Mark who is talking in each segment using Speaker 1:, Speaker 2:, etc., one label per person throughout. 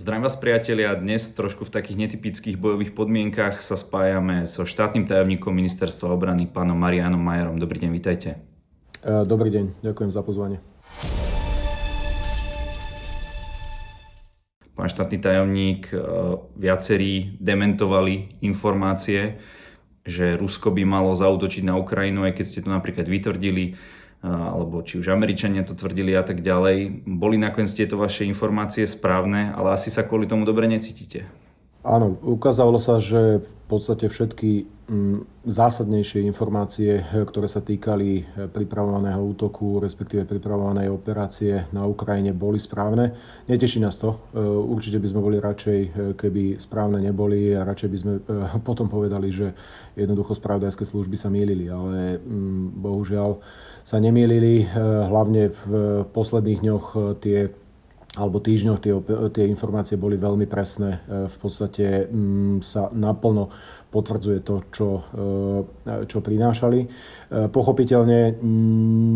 Speaker 1: Zdravím vás priatelia, dnes trošku v takých netypických bojových podmienkach sa spájame so štátnym tajomníkom ministerstva obrany, pánom Marianom Majerom. Dobrý deň, vítajte.
Speaker 2: E, dobrý deň, ďakujem za pozvanie.
Speaker 1: Pán štátny tajomník, e, viacerí dementovali informácie, že Rusko by malo zautočiť na Ukrajinu, aj keď ste to napríklad vytvrdili alebo či už Američania to tvrdili a tak ďalej. Boli nakoniec tieto vaše informácie správne, ale asi sa kvôli tomu dobre necítite.
Speaker 2: Áno, ukázalo sa, že v podstate všetky zásadnejšie informácie, ktoré sa týkali eh, pripravovaného útoku, respektíve pripravovanej operácie na Ukrajine, boli správne. Neteší nás to. Eh, určite by sme boli radšej, eh, keby správne neboli a radšej by sme potom povedali, že jednoducho spravodajské služby sa mýlili, ale mm, bohužiaľ sa nemýlili. Hlavne v posledných dňoch tie alebo týždňoch tie, tie informácie boli veľmi presné. E, v podstate mm, sa naplno potvrdzuje to, čo, e, čo prinášali. E, pochopiteľne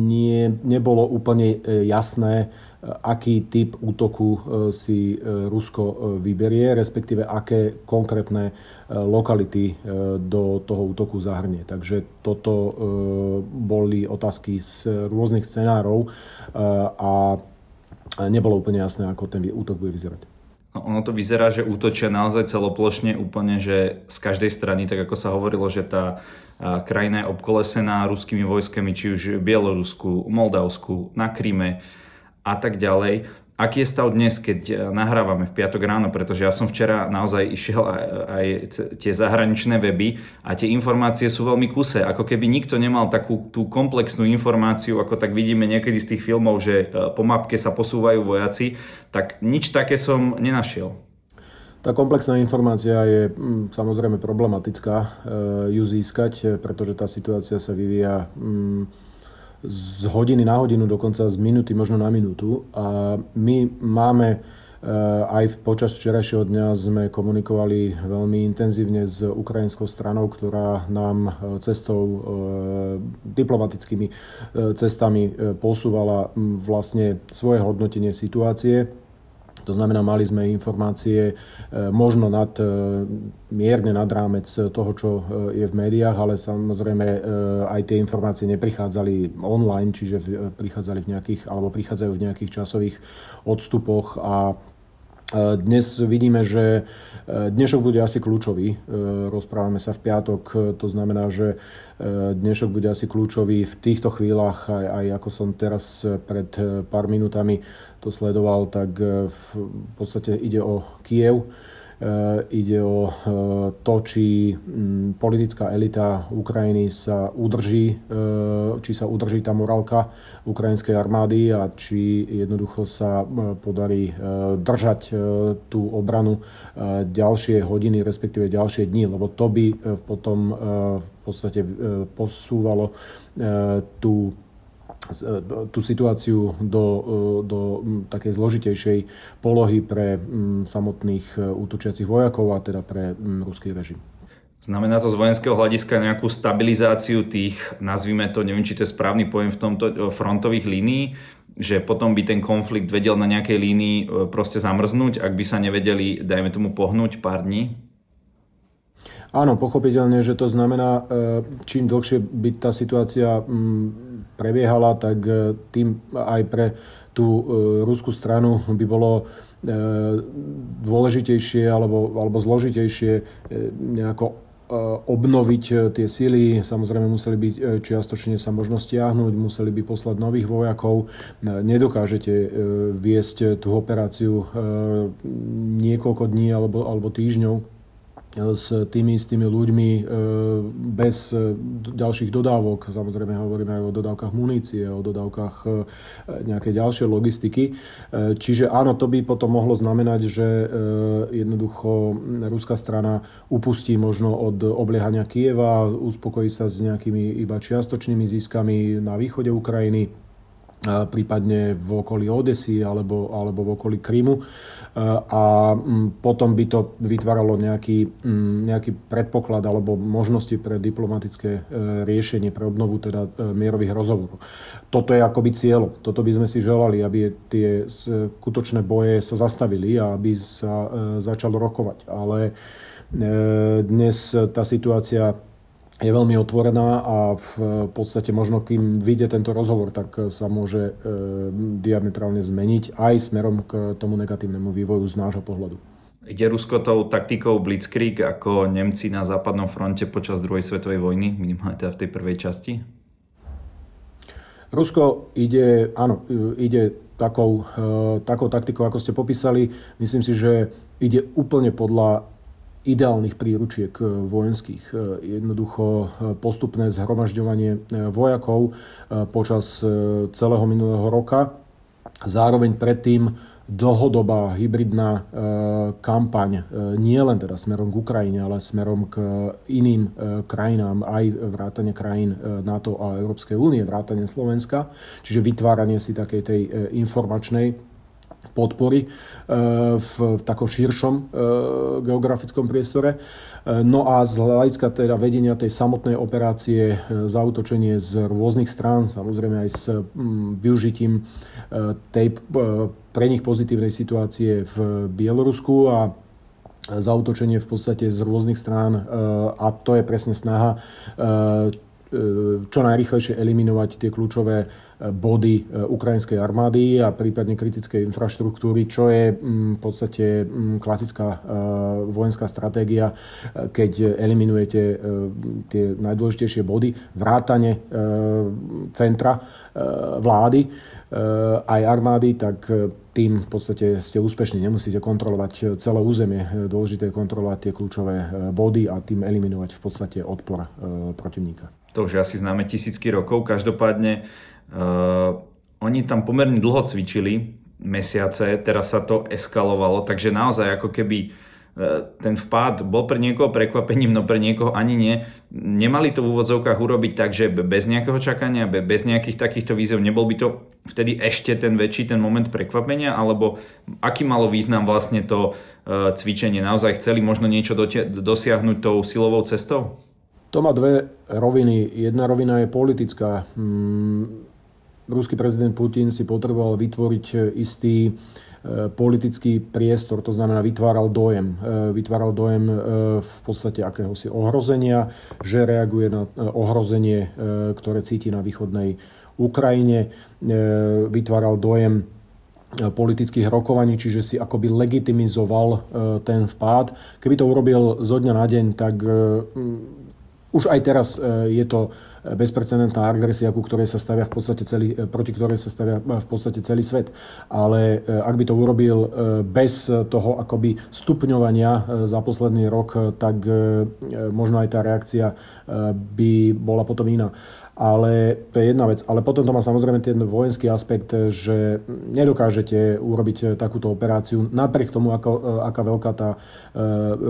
Speaker 2: nie, nebolo úplne jasné, aký typ útoku si Rusko vyberie, respektíve aké konkrétne lokality do toho útoku zahrnie. Takže toto boli otázky z rôznych scenárov a nebolo úplne jasné, ako ten útok bude vyzerať.
Speaker 1: No, ono to vyzerá, že útočia naozaj celoplošne úplne, že z každej strany, tak ako sa hovorilo, že tá krajina je obkolesená ruskými vojskami, či už v Bielorusku, Moldavsku, na Kryme a tak ďalej. Aký je stav dnes, keď e, nahrávame v piatok ráno, pretože ja som včera naozaj išiel aj, aj tie zahraničné weby a tie informácie sú veľmi kuse, ako keby nikto nemal takú tú komplexnú informáciu, ako tak vidíme niekedy z tých filmov, že e, po mapke sa posúvajú vojaci, tak nič také som nenašiel.
Speaker 2: Tá komplexná informácia je mm, samozrejme problematická e, ju získať, pretože tá situácia sa vyvíja mm, z hodiny na hodinu, dokonca z minúty možno na minútu. A my máme eh, aj počas včerajšieho dňa sme komunikovali veľmi intenzívne s ukrajinskou stranou, ktorá nám eh, cestou, eh, diplomatickými cestami posúvala hm, vlastne svoje hodnotenie situácie to znamená, mali sme informácie e, možno nad, e, mierne nad rámec toho, čo e, je v médiách, ale samozrejme aj tie informácie neprichádzali online, čiže prichádzali v nejakých, alebo prichádzajú v nejakých časových odstupoch a dnes vidíme, že dnešok bude asi kľúčový. Rozprávame sa v piatok, to znamená, že dnešok bude asi kľúčový v týchto chvíľach, aj, aj ako som teraz pred pár minútami to sledoval, tak v podstate ide o Kiev Eh, ide o eh, to, či mm, politická elita Ukrajiny sa udrží, eh, či sa udrží tá morálka ukrajinskej armády a či jednoducho sa podarí držať tú obranu ďalšie hodiny, respektíve ďalšie dni, lebo to by potom v podstate posúvalo tú tú situáciu do, e, do takej zložitejšej polohy pre samotných e, útočiacich vojakov a teda pre ruský režim.
Speaker 1: Znamená to z vojenského hľadiska nejakú stabilizáciu tých, nazvime to, neviem, či to je správny pojem v tomto frontových línií, že potom by ten konflikt vedel na nejakej línii proste zamrznúť, ak by sa nevedeli, dajme tomu, pohnúť pár dní?
Speaker 2: Áno, pochopiteľne, že to znamená, čím dlhšie by tá situácia prebiehala, tak e, tým aj pre tú e, ruskú stranu by bolo e, dôležitejšie alebo, alebo zložitejšie nejako obnoviť tie síly. Samozrejme museli byť čiastočne sa možno stiahnuť, museli by poslať nových vojakov. Nedokážete viesť tú operáciu niekoľko dní alebo, alebo týždňov s tými istými ľuďmi e, bez e, ďalších dodávok. Samozrejme hovoríme aj o dodávkach munície, o dodávkach e, nejakej ďalšej logistiky. Čiže áno, to by potom mohlo znamenať, že jednoducho ruská strana upustí možno od obliehania Kieva, uspokojí sa s nejakými iba čiastočnými ziskami na východe Ukrajiny prípadne v okolí Odesy alebo, alebo v okolí Krymu. A potom by to vytváralo nejaký, nejaký predpoklad alebo možnosti pre diplomatické e, riešenie, pre obnovu teda e, mierových rozhovorov. Toto je akoby cieľ. Toto by sme si želali, aby tie skutočné boje sa zastavili a aby sa e, začalo rokovať. Ale dnes tá situácia je veľmi otvorená a v podstate možno kým vyjde tento rozhovor, tak sa môže e, diametrálne zmeniť aj smerom k tomu negatívnemu vývoju z nášho pohľadu.
Speaker 1: Ide Rusko tou taktikou Blitzkrieg ako Nemci na západnom fronte počas druhej svetovej vojny, minimálne teda v tej prvej časti?
Speaker 2: Rusko ide, áno, ide takou, e, takou taktikou, ako ste popísali. Myslím si, že ide úplne podľa ideálnych príručiek eh, vojenských. Eh, jednoducho eh, postupné zhromažďovanie vojakov počas celého minulého roka. Zároveň predtým dlhodobá hybridná kampaň nie len teda smerom k Ukrajine, ale smerom k iným krajinám, aj vrátane krajín NATO a Európskej únie, vrátane Slovenska, čiže vytváranie si takej tej informačnej podpory e, v takom širšom e, geografickom priestore. E, no a z hľadiska teda vedenia tej samotnej operácie zautočenie z rôznych strán, samozrejme aj s využitím tej pre nich pozitívnej situácie v Bielorusku a zautočenie v podstate z rôznych strán a to je presne snaha čo najrychlejšie eliminovať tie kľúčové body e, ukrajinskej armády a prípadne kritickej infraštruktúry, čo je mm, v podstate mm, klasická e, vojenská stratégia, e, keď eliminujete tie najdôležitejšie body, vrátane centra vlády aj armády, tak tým v podstate ste úspešní, nemusíte kontrolovať celé územie. Dôležité je kontrolovať tie kľúčové body a tým eliminovať v podstate odpor protivníka.
Speaker 1: To už asi známe tisícky rokov. Každopádne Uh, oni tam pomerne dlho cvičili, mesiace, teraz sa to eskalovalo, takže naozaj ako keby uh, ten vpád bol pre niekoho prekvapením, no pre niekoho ani nie. Nemali to v úvodzovkách urobiť tak, že bez nejakého čakania, bez nejakých takýchto výzev, nebol by to vtedy ešte ten väčší ten moment prekvapenia, alebo aký malo význam vlastne to uh, cvičenie? Naozaj chceli možno niečo dosiahnuť tou silovou cestou?
Speaker 2: To má dve roviny. Jedna rovina je politická. Hmm ruský prezident Putin si potreboval vytvoriť e, istý e, politický priestor, to znamená vytváral dojem. E, vytváral dojem v podstate akéhosi ohrozenia, že reaguje na ohrozenie, ktoré cíti na východnej Ukrajine. Vytváral dojem politických rokovaní, čiže si akoby legitimizoval ten vpád. Keby to urobil zo dňa na deň, tak už aj teraz je to bezprecedentná agresia, ku ktorej sa stavia v podstate celý, e, proti ktorej sa stavia e, v podstate celý svet. Ale e, ak by to urobil bez toho akoby stupňovania za posledný rok, tak možno aj tá reakcia by bola potom iná. Ale to je jedna vec. Ale potom to má samozrejme ten vojenský aspekt, že nedokážete urobiť takúto operáciu napriek tomu, ako, aká veľká tá e,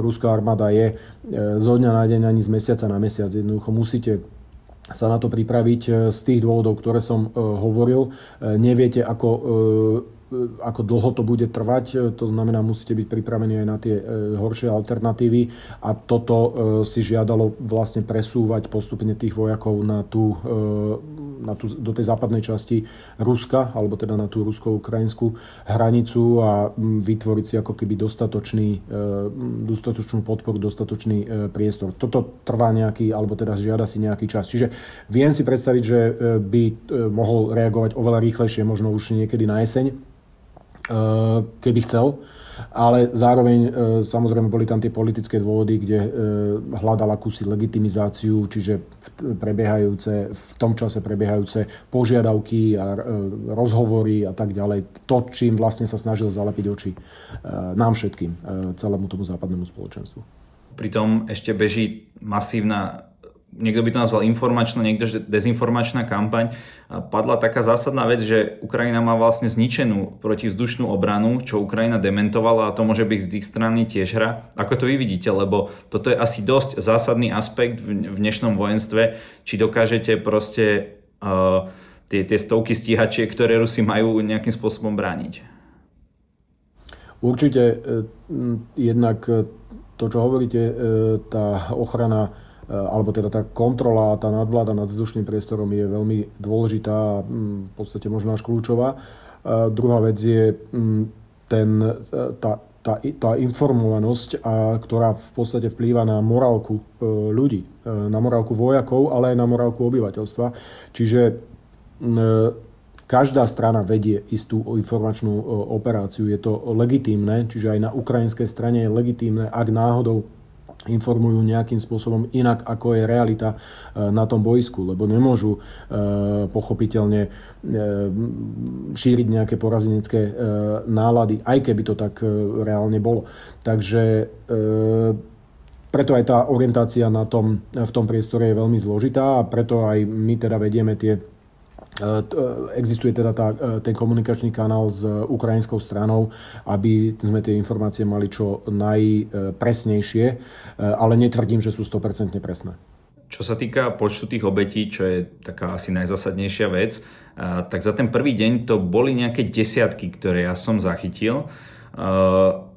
Speaker 2: ruská armáda je zo dňa na deň ani z mesiaca na mesiac. Jednoducho musíte sa na to pripraviť e, z tých dôvodov, ktoré som e, hovoril. E, neviete, ako ako dlho to bude trvať. To znamená, musíte byť pripravení aj na tie horšie alternatívy a toto si žiadalo vlastne presúvať postupne tých vojakov na tú, na tú, do tej západnej časti Ruska, alebo teda na tú rusko-ukrajinskú hranicu a vytvoriť si ako keby dostatočný, dostatočnú podporu, dostatočný priestor. Toto trvá nejaký, alebo teda žiada si nejaký čas. Čiže viem si predstaviť, že by mohol reagovať oveľa rýchlejšie, možno už niekedy na jeseň, keby chcel, ale zároveň samozrejme boli tam tie politické dôvody, kde hľadal akúsi legitimizáciu, čiže prebiehajúce, v tom čase prebiehajúce požiadavky a rozhovory a tak ďalej. To, čím vlastne sa snažil zalepiť oči nám všetkým, celému tomu západnému spoločenstvu.
Speaker 1: Pritom ešte beží masívna niekto by to nazval informačná, niekto dezinformačná kampaň. Padla taká zásadná vec, že Ukrajina má vlastne zničenú protivzdušnú obranu, čo Ukrajina dementovala a to môže byť z ich strany tiež hra. Ako to vy vidíte, lebo toto je asi dosť zásadný aspekt v dnešnom vojenstve, či dokážete proste uh, tie, tie stovky stíhačiek, ktoré Rusi majú nejakým spôsobom brániť?
Speaker 2: Určite jednak to, čo hovoríte, tá ochrana alebo teda tá kontrola, tá nadvláda nad vzdušným priestorom je veľmi dôležitá a v podstate možno až kľúčová. Druhá vec je ten, tá, tá, tá informovanosť, a, ktorá v podstate vplýva na morálku ľudí, na morálku vojakov, ale aj na morálku obyvateľstva. Čiže e, každá strana vedie istú informačnú operáciu. Je to legitímne, čiže aj na ukrajinskej strane je legitímne, ak náhodou informujú nejakým spôsobom inak, ako je realita e, na tom boisku, lebo nemôžu e, pochopiteľne e, šíriť nejaké porazenecké nálady, aj keby to tak reálne bolo. Takže preto aj tá orientácia na tom, v tom priestore je veľmi zložitá a preto aj my teda vedieme tie existuje teda tá, e, ten komunikačný kanál s ukrajinskou stranou, aby sme tie informácie mali čo najpresnejšie, ale netvrdím, že sú 100% presné.
Speaker 1: Čo sa týka počtu tých obetí, čo je taká asi najzásadnejšia vec, tak za ten prvý deň to boli nejaké desiatky, ktoré ja som zachytil.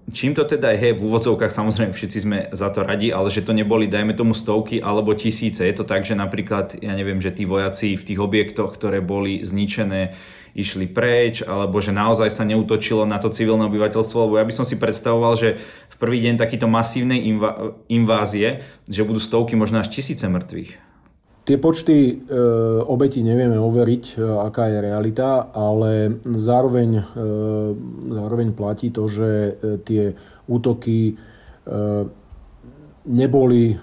Speaker 1: Čím to teda je, v úvodzovkách samozrejme všetci sme za to radi, ale že to neboli, dajme tomu stovky alebo tisíce. Je to tak, že napríklad, ja neviem, že tí vojaci v tých objektoch, ktoré boli zničené, išli preč, alebo že naozaj sa neutočilo na to civilné obyvateľstvo, lebo ja by som si predstavoval, že v prvý deň takýto masívnej invázie, že budú stovky, možno až tisíce mŕtvych.
Speaker 2: Tie počty e, obetí nevieme overiť, e, aká je realita, ale zároveň, e, zároveň platí to, že e, tie útoky e, neboli e,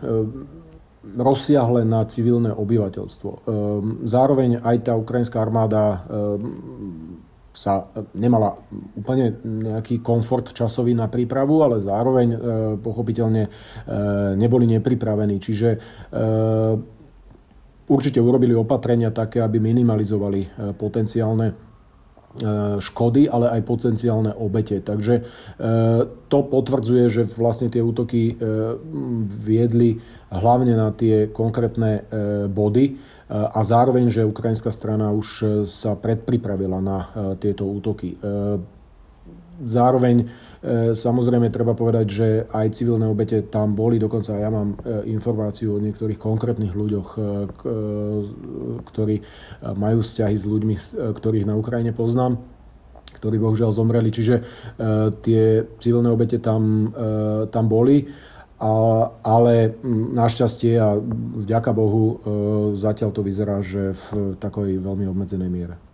Speaker 2: rozsiahle na civilné obyvateľstvo. E, zároveň aj tá ukrajinská armáda e, sa nemala úplne nejaký komfort časový na prípravu, ale zároveň e, pochopiteľne e, neboli nepripravení. Čiže e, určite urobili opatrenia také, aby minimalizovali e, potenciálne e, škody, ale aj potenciálne obete. Takže e, to potvrdzuje, že vlastne tie útoky viedli hlavne na tie konkrétne body a zároveň, že ukrajinská strana už sa predpripravila na tieto útoky. Zároveň samozrejme treba povedať, že aj civilné obete tam boli, dokonca ja mám e, informáciu o niektorých konkrétnych ľuďoch, e, ktorí majú vzťahy s ľuďmi, ktorých na Ukrajine poznám ktorí bohužiaľ zomreli. Čiže tie civilné obete tam, tam boli. A, ale našťastie a vďaka Bohu zatiaľ to vyzerá, že v takej veľmi obmedzenej miere.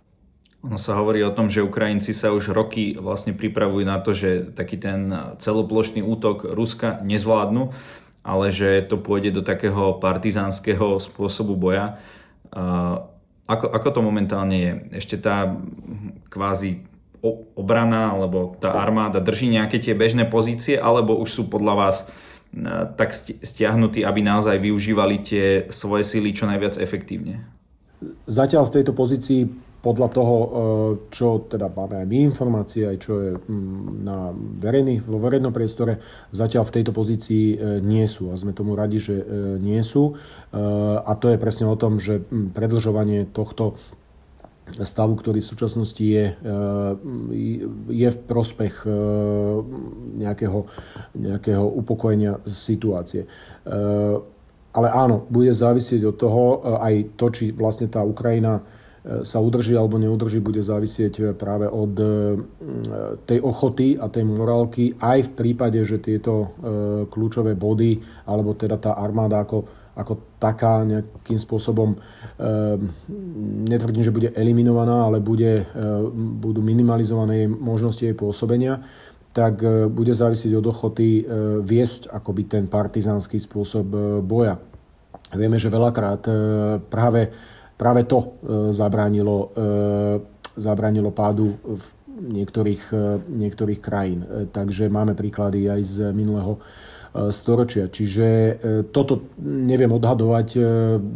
Speaker 1: Ono sa hovorí o tom, že Ukrajinci sa už roky vlastne pripravujú na to, že taký ten celoplošný útok Ruska nezvládnu, ale že to pôjde do takého partizánskeho spôsobu boja. Ako, ako to momentálne je? Ešte tá kvázi obrana alebo tá armáda drží nejaké tie bežné pozície, alebo už sú podľa vás tak stiahnutí, aby naozaj využívali tie svoje síly čo najviac efektívne?
Speaker 2: Zatiaľ v tejto pozícii podľa toho, e, čo teda máme aj my informácie, aj čo je mm, na verejných, vo verejnom priestore, zatiaľ v tejto pozícii e, nie sú a sme tomu radi, že e, nie sú. A to je presne o tom, že mm, predlžovanie tohto stavu, ktorý v súčasnosti je, je v prospech nejakého, nejakého upokojenia situácie. Ale áno, bude závisieť od toho aj to, či vlastne tá Ukrajina sa udrží alebo neudrží, bude závisieť eh, práve od eh, tej ochoty a tej morálky, aj v prípade, že tieto kľúčové body, alebo teda tá armáda ako, ako taká nejakým spôsobom, netvrdím, že bude eliminovaná, ale bude, budú minimalizované možnosti jej pôsobenia, tak bude závisieť od ochoty viesť akoby ten partizánsky spôsob boja. Vieme, že veľakrát práve práve to e, zabránilo, e, zabránilo pádu v niektorých, e, niektorých krajín. Takže máme príklady aj z minulého storočia. Čiže toto neviem odhadovať.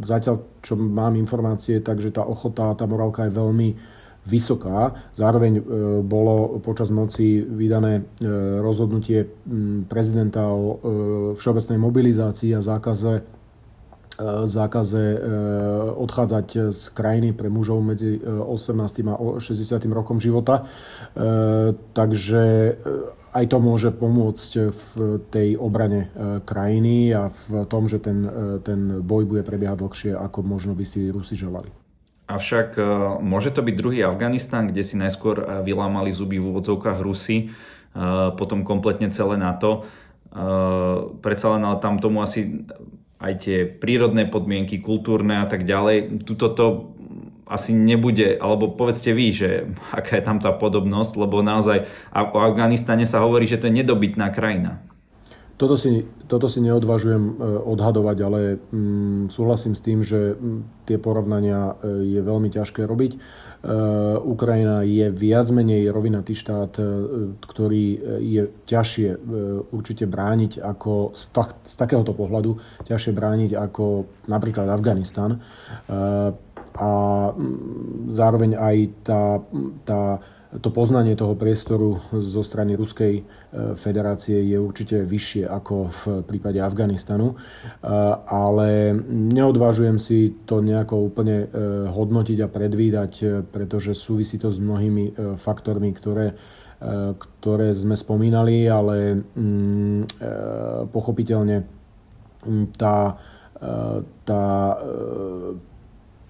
Speaker 2: Zatiaľ, čo mám informácie, takže tá ochota, tá morálka je veľmi vysoká. Zároveň bolo počas noci vydané rozhodnutie prezidenta o všeobecnej mobilizácii a zákaze zákaze odchádzať z krajiny pre mužov medzi 18. a 60. rokom života. Takže aj to môže pomôcť v tej obrane krajiny a v tom, že ten, ten boj bude prebiehať dlhšie, ako možno by si Rusi želali.
Speaker 1: Avšak môže to byť druhý Afganistan, kde si najskôr vylámali zuby v úvodzovkách Rusy, potom kompletne celé NATO. Predsa len ale tam tomu asi aj tie prírodné podmienky, kultúrne a tak ďalej. Tuto to asi nebude, alebo povedzte vy, že aká je tam tá podobnosť, lebo naozaj o Afganistane sa hovorí, že to je nedobytná krajina.
Speaker 2: Toto si, toto si neodvážujem e, odhadovať, ale mm, súhlasím s tým, že mm, tie porovnania e, je veľmi ťažké robiť. E, Ukrajina je viac menej rovinatý štát, ktorý je ťažšie určite brániť ako z, tak, z takéhoto pohľadu, ťažšie brániť ako napríklad Afganistan. A mm, zároveň aj tá, tá to poznanie toho priestoru zo strany Ruskej e, federácie je určite vyššie ako v prípade Afganistanu, e, ale neodvážujem si to nejako úplne e, hodnotiť a predvídať, pretože súvisí to s mnohými faktormi, ktoré ktoré sme spomínali, ale mm, pochopiteľne mm, tá, tá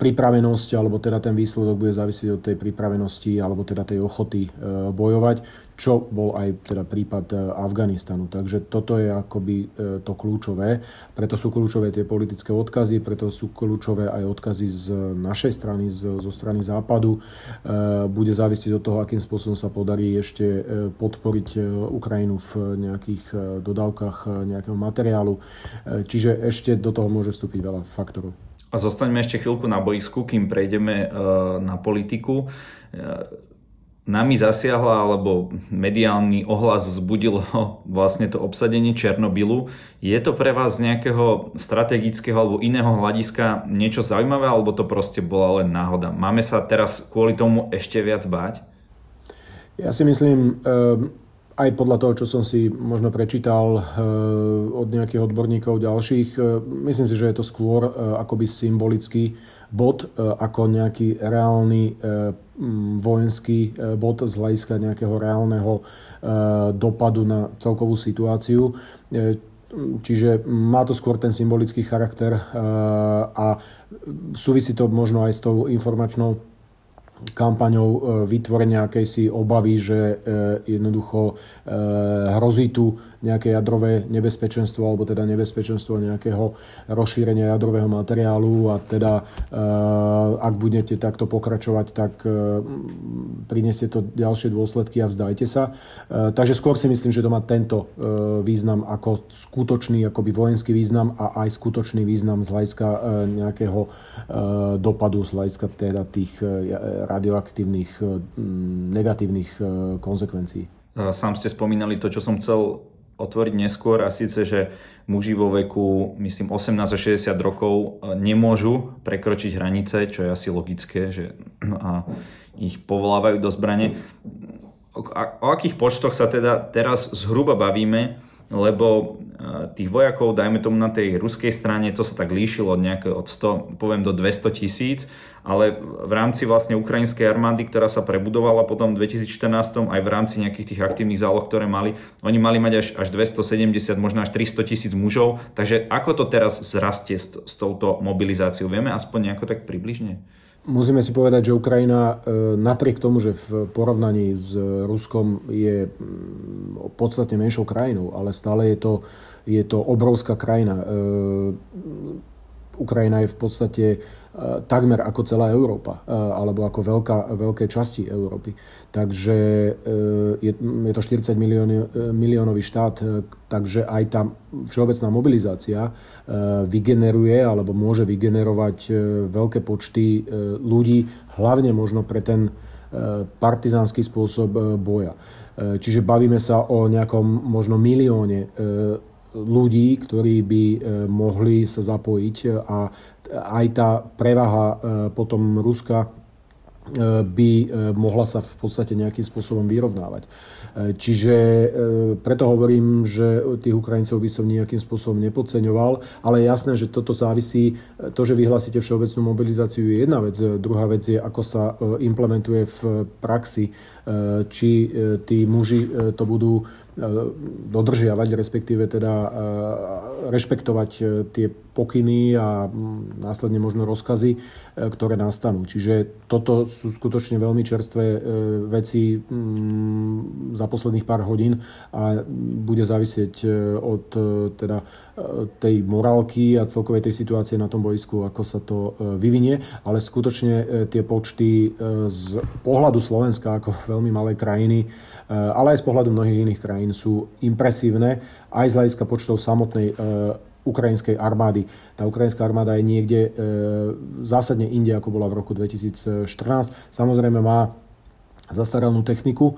Speaker 2: pripravenosť, alebo teda ten výsledok bude závisieť od tej pripravenosti, alebo teda tej ochoty e, bojovať, čo bol aj teda prípad e, Afganistanu. Takže toto je akoby e, to kľúčové. Preto sú kľúčové tie politické odkazy, preto sú kľúčové aj odkazy z našej strany, zo strany západu. Bude závisieť od toho, akým spôsobom sa podarí ešte podporiť Ukrajinu v nejakých dodávkach nejakého materiálu. Čiže ešte do toho môže vstúpiť veľa faktorov.
Speaker 1: A zostaňme ešte chvíľku na boisku, kým prejdeme e, na politiku. E, nami zasiahla, alebo mediálny ohlas zbudilo vlastne to obsadenie Černobylu. Je to pre vás z nejakého strategického alebo iného hľadiska niečo zaujímavé, alebo to proste bola len náhoda? Máme sa teraz kvôli tomu ešte viac báť?
Speaker 2: Ja si myslím, um aj podľa toho, čo som si možno prečítal eh, od nejakých odborníkov ďalších, eh, myslím si, že je to skôr eh, akoby symbolický bod ako nejaký reálny vojenský bod z hľadiska nejakého reálneho dopadu na celkovú situáciu. Čiže má to skôr ten symbolický charakter a súvisí to možno aj s tou informačnou kampaňou e, vytvorenia akejsi obavy, že e, jednoducho e, hrozí tu nejaké jadrové nebezpečenstvo alebo teda nebezpečenstvo nejakého rozšírenia jadrového materiálu a teda ak budete takto pokračovať, tak prinesie to ďalšie dôsledky a vzdajte sa. Takže skôr si myslím, že to má tento význam ako skutočný akoby vojenský význam a aj skutočný význam z hľadiska nejakého dopadu, z hľadiska teda tých radioaktívnych negatívnych konsekvencií.
Speaker 1: Sám ste spomínali to, čo som chcel otvoriť neskôr a síce, že muži vo veku, myslím, 18 a 60 rokov e, nemôžu prekročiť hranice, čo je asi logické, že no a ich povolávajú do zbrane. O, o akých počtoch sa teda teraz zhruba bavíme, lebo tých vojakov, dajme tomu na tej ruskej strane, to sa tak líšilo od nejaké od 100, poviem do 200 tisíc ale v rámci vlastne ukrajinskej armády, ktorá sa prebudovala potom v 2014, aj v rámci nejakých tých aktívnych záloh, ktoré mali, oni mali mať až, až 270, možno až 300 tisíc mužov. Takže ako to teraz zrastie s, s touto mobilizáciou? Vieme aspoň nejako tak približne?
Speaker 2: Musíme si povedať, že Ukrajina e, napriek tomu, že v porovnaní s Ruskom je podstatne menšou krajinou, ale stále je to, je to obrovská krajina e, Ukrajina je v podstate e, takmer ako celá Európa, e, alebo ako veľká, veľké časti Európy. Takže e, je, to 40 milióny, miliónový štát, takže aj tá všeobecná mobilizácia vygeneruje alebo môže vygenerovať veľké počty ľudí, hlavne možno pre ten partizánsky spôsob boja. Čiže bavíme sa o nejakom možno milióne ľudí, ktorí by e, mohli sa zapojiť a aj tá prevaha e, potom Ruska by mohla sa v podstate nejakým spôsobom vyrovnávať. Čiže preto hovorím, že tých Ukrajincov by som nejakým spôsobom nepodceňoval, ale jasné, že toto závisí, to, že vyhlásite všeobecnú mobilizáciu je jedna vec, druhá vec je, ako sa implementuje v praxi, či tí muži to budú dodržiavať, respektíve teda rešpektovať tie pokyny a následne možno rozkazy, e, ktoré nastanú. Čiže toto sú skutočne veľmi čerstvé e, veci mm, za posledných pár hodín a bude závisieť e, od teda, tej morálky a celkovej tej situácie na tom boisku, ako sa to vyvinie, ale skutočne tie počty z pohľadu Slovenska ako veľmi malej krajiny, ale aj z pohľadu mnohých iných krajín sú impresívne, aj z hľadiska počtov samotnej ukrajinskej armády. Tá ukrajinská armáda je niekde e, zásadne inde, ako bola v roku 2014. Samozrejme má zastaralnú techniku,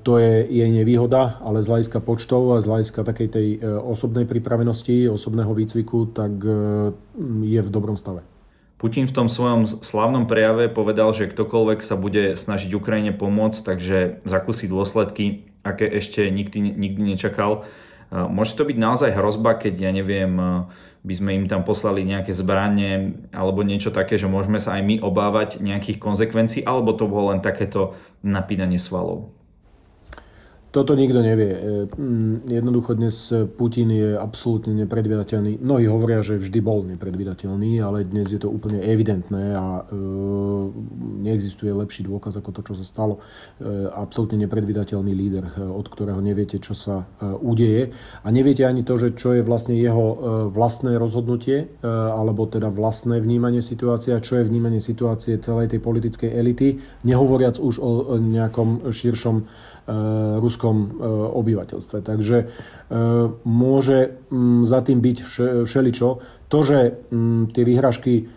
Speaker 2: to je jej nevýhoda, ale z hľadiska počtov a z hľadiska takej tej osobnej pripravenosti, osobného výcviku, tak je v dobrom stave.
Speaker 1: Putin v tom svojom slavnom prejave povedal, že ktokoľvek sa bude snažiť Ukrajine pomôcť, takže zakúsi dôsledky, aké ešte nikdy, nikdy nečakal. Môže to byť naozaj hrozba, keď ja neviem, by sme im tam poslali nejaké zbranie alebo niečo také, že môžeme sa aj my obávať nejakých konsekvencií, alebo to bolo len takéto napínanie svalov?
Speaker 2: Toto nikto nevie. E, jednoducho dnes Putin je absolútne nepredvídateľný. Mnohí hovoria, že vždy bol nepredvídateľný, ale dnes je to úplne evidentné a e, neexistuje lepší dôkaz ako to, čo sa stalo. E, absolútne nepredvídateľný líder, od ktorého neviete, čo sa udeje. A neviete ani to, že čo je vlastne jeho vlastné rozhodnutie, alebo teda vlastné vnímanie situácie a čo je vnímanie situácie celej tej politickej elity, nehovoriac už o nejakom širšom ruskom e, obyvateľstve. Takže e, môže za tým byť všeličo. To, že tie výhražky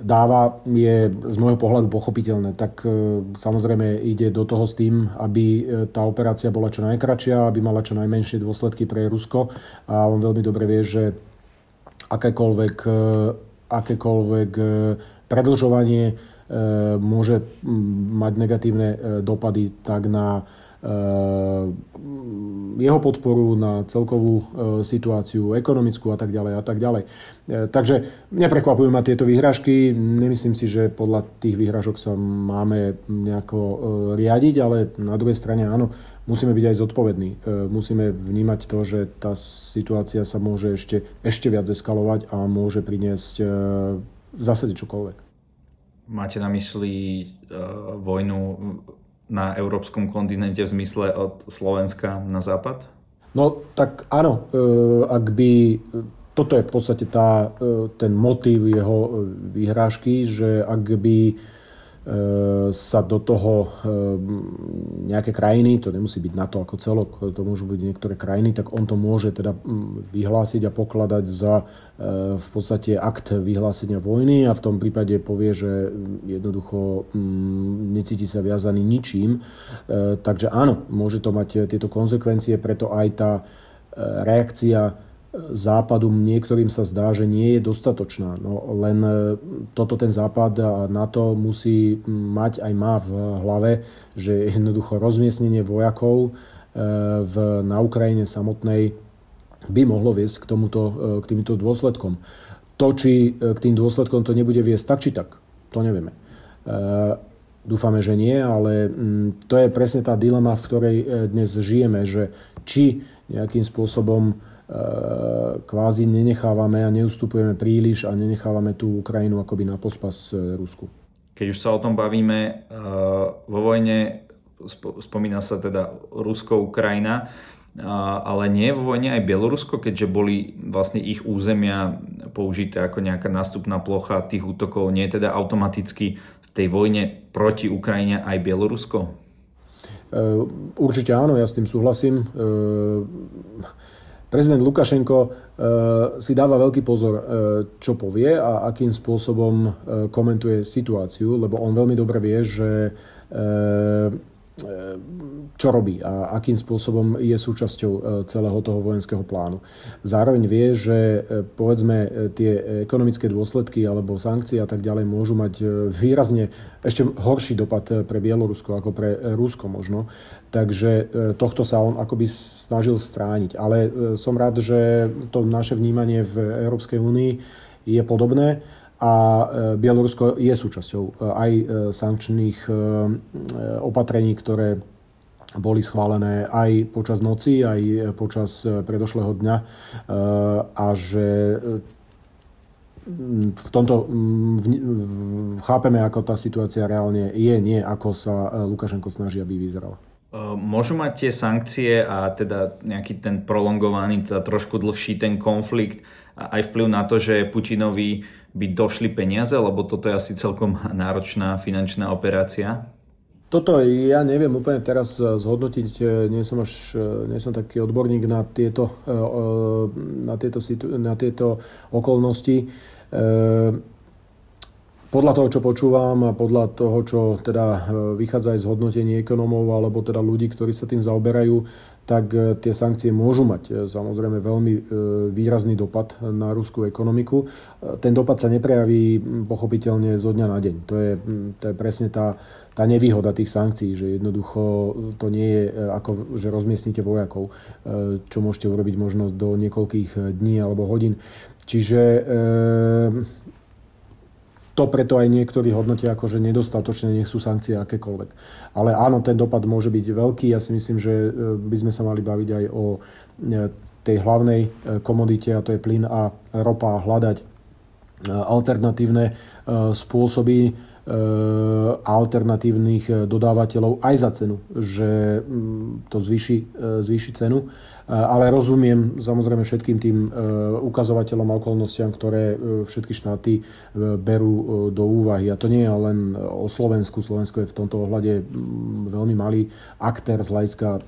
Speaker 2: dáva, je z môjho pohľadu pochopiteľné. Tak samozrejme ide do toho s tým, aby tá operácia bola čo najkračšia, aby mala čo najmenšie dôsledky pre Rusko. A on veľmi dobre vie, že akékoľvek, akékoľvek predlžovanie môže mať negatívne dopady tak na Eh, jeho podporu na celkovú eh, situáciu ekonomickú a tak ďalej a tak ďalej. Eh, takže neprekvapujú ma tieto výhražky. Nemyslím si, že podľa tých výhražok sa máme nejako riadiť, ale na druhej strane áno, musíme byť aj zodpovední. Musíme vnímať to, že tá situácia sa môže ešte, ešte viac eskalovať a môže priniesť v zásade čokoľvek.
Speaker 1: Máte na mysli uh, vojnu na európskom kontinente v zmysle od Slovenska na západ?
Speaker 2: No tak áno, e, ak by toto je v podstate tá, e, ten motív jeho vyhrážky, že ak by E, sa do toho e, nejaké krajiny, to nemusí byť NATO ako celok, to môžu byť niektoré krajiny, tak on to môže teda vyhlásiť a pokladať za e, v podstate akt vyhlásenia vojny a v tom prípade povie, že jednoducho necíti sa viazaný ničím. Takže áno, môže to mať tieto konsekvencie, preto aj tá reakcia západu niektorým sa zdá, že nie je dostatočná. No, len e, toto ten západ a NATO musí mať aj má v hlave, že jednoducho rozmiestnenie vojakov e, v, na Ukrajine samotnej by mohlo viesť k, tomuto, e, k týmto dôsledkom. To, či k tým dôsledkom to nebude viesť tak, či tak, to nevieme. Dúfame, že nie, ale to je presne tá dilema, v ktorej dnes žijeme, že či nejakým spôsobom kvázi nenechávame a neustupujeme príliš a nenechávame tú Ukrajinu akoby na pospas eh, Rusku.
Speaker 1: Keď už sa o tom bavíme, eh, vo vojne spomína sa teda Rusko-Ukrajina, ale nie je vo vojne aj Bielorusko, keďže boli vlastne ich územia použité ako nejaká nástupná plocha tých útokov. Nie je teda automaticky v tej vojne proti Ukrajine aj Bielorusko?
Speaker 2: Určite áno, ja s tým súhlasím prezident Lukašenko e, si dáva veľký pozor, e, čo povie a akým spôsobom e, komentuje situáciu, lebo on veľmi dobre vie, že čo robí a akým spôsobom je súčasťou e, celého toho vojenského plánu. Zároveň vie, že e, povedzme tie ekonomické dôsledky alebo sankcie a tak ďalej môžu mať výrazne ešte horší dopad pre Bielorusko ako pre Rusko možno. Takže tohto sa on akoby snažil strániť. Ale som rád, že to naše vnímanie v Európskej únii je podobné a e, Bielorusko je súčasťou e, aj e, sankčných opatrení, ktoré boli schválené aj počas noci, aj počas predošlého dňa a že v tomto chápeme, ako tá situácia reálne je, nie ako sa Lukašenko snaží, aby vyzerala.
Speaker 1: Môžu mať tie sankcie a teda nejaký ten prolongovaný, teda trošku dlhší ten konflikt aj vplyv na to, že Putinovi by došli peniaze, lebo toto je asi celkom náročná finančná operácia?
Speaker 2: Toto ja neviem úplne teraz zhodnotiť, nie som až nie som taký odborník na tieto, na tieto, na tieto okolnosti. Podľa toho, čo počúvam a podľa toho, čo teda vychádza aj z hodnotení ekonomov alebo teda ľudí, ktorí sa tým zaoberajú, tak e, tie sankcie môžu mať e, samozrejme veľmi e, výrazný dopad na ruskú ekonomiku. Ten dopad sa neprejaví pochopiteľne zo dňa na deň. To je, to je presne tá, tá nevýhoda tých sankcií, že jednoducho to nie je ako, že rozmiestnite vojakov, čo môžete urobiť možno do niekoľkých dní alebo hodín. Čiže to preto aj niektorí hodnotia ako, že nedostatočne nech sú sankcie akékoľvek. Ale áno, ten dopad môže byť veľký. Ja si myslím, že e, by sme sa mali baviť aj o e, tej hlavnej e, komodite, a to je plyn a ropa, hľadať alternatívne spôsoby alternatívnych dodávateľov aj za cenu, že mm, to zvýši, zvýši cenu. Eh, ale rozumiem samozrejme všetkým tým eh, ukazovateľom a okolnostiam, ktoré eh, všetky štáty berú do úvahy. A to nie je len o Slovensku. Slovensko je v tomto ohľade mm, veľmi malý aktér z hľadiska mm,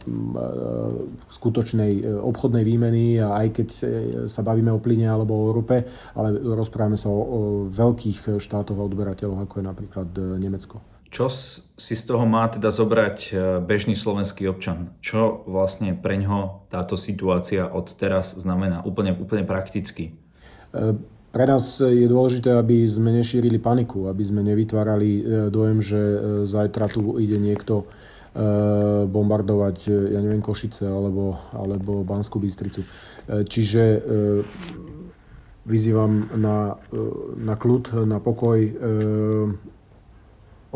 Speaker 2: skutočnej obchodnej výmeny a aj keď sa bavíme o plyne alebo o Európe, ale rozprávame sa o, o veľkých štátoch a odberateľoch, ako je napríklad Nemecko.
Speaker 1: Čo si z toho má teda zobrať e, bežný slovenský občan? Čo vlastne pre ňo táto situácia od teraz znamená úplne, úplne prakticky?
Speaker 2: E, pre nás je dôležité, aby sme nešírili paniku, aby sme nevytvárali e, dojem, že zajtra tu ide niekto bombardovať, ja neviem, Košice alebo, alebo Banskú Bystricu. Čiže vyzývam na, na kľud, na pokoj,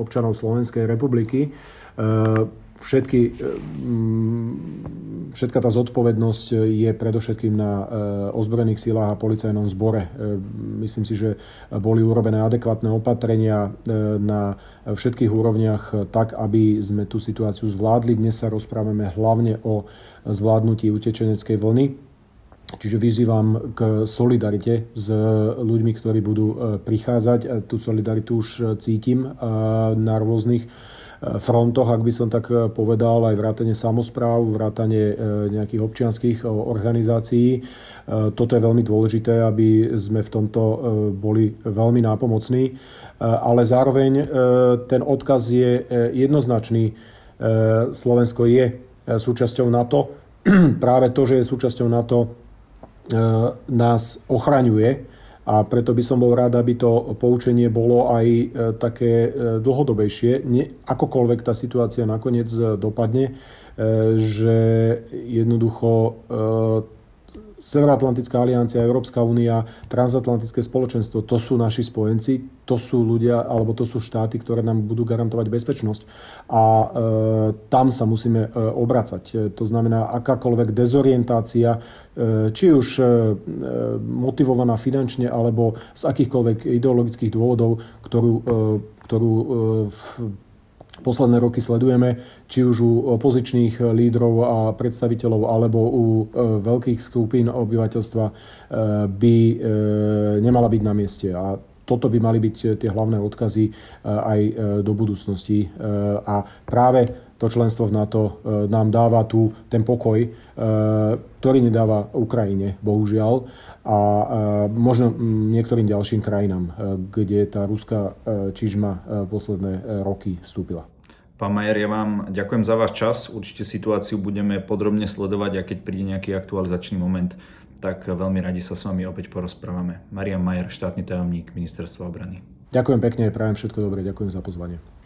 Speaker 2: občanov Slovenskej republiky. E, všetky, e, všetka tá zodpovednosť je predovšetkým na e, ozbrojených silách a policajnom zbore. Myslím si, že boli urobené adekvátne opatrenia na všetkých úrovniach tak, aby sme tú situáciu zvládli. Dnes sa rozprávame hlavne o zvládnutí utečeneckej vlny Čiže vyzývam k solidarite s ľuďmi, ktorí budú e, prichádzať. Tú solidaritu už e, cítim e, na rôznych frontoch, ak by som tak povedal, aj vrátane samozpráv, vrátane nejakých občianských organizácií. Toto je veľmi dôležité, aby sme v tomto boli veľmi nápomocní, ale zároveň ten odkaz je jednoznačný. Slovensko je súčasťou NATO. Práve to, že je súčasťou NATO, E, nás ochraňuje a preto by som bol rád, aby to poučenie bolo aj e, také e, dlhodobejšie. akokoľvek tá situácia nakoniec dopadne, že jednoducho Severoatlantická aliancia, Európska únia, transatlantické spoločenstvo, to sú naši spojenci, to sú ľudia, alebo to sú štáty, ktoré nám budú garantovať bezpečnosť. A e, tam sa musíme e, obracať. To znamená, akákoľvek dezorientácia, e, či už e, motivovaná finančne, alebo z akýchkoľvek ideologických dôvodov, ktorú, e, ktorú e, v posledné roky sledujeme, či už u opozičných lídrov a predstaviteľov alebo u e, veľkých skupín obyvateľstva e, by nemala byť na mieste. A toto by mali byť tie hlavné odkazy aj do budúcnosti. A práve to členstvo v NATO nám dáva tu ten pokoj, ktorý nedáva Ukrajine, bohužiaľ, a možno niektorým ďalším krajinám, kde tá ruská čižma posledné roky vstúpila.
Speaker 1: Pán Majer, ja vám ďakujem za váš čas. Určite situáciu budeme podrobne sledovať a keď príde nejaký aktualizačný moment, tak veľmi radi sa s vami opäť porozprávame. Marian Majer, štátny tajomník Ministerstva obrany.
Speaker 2: Ďakujem pekne, prajem všetko dobré, ďakujem za pozvanie.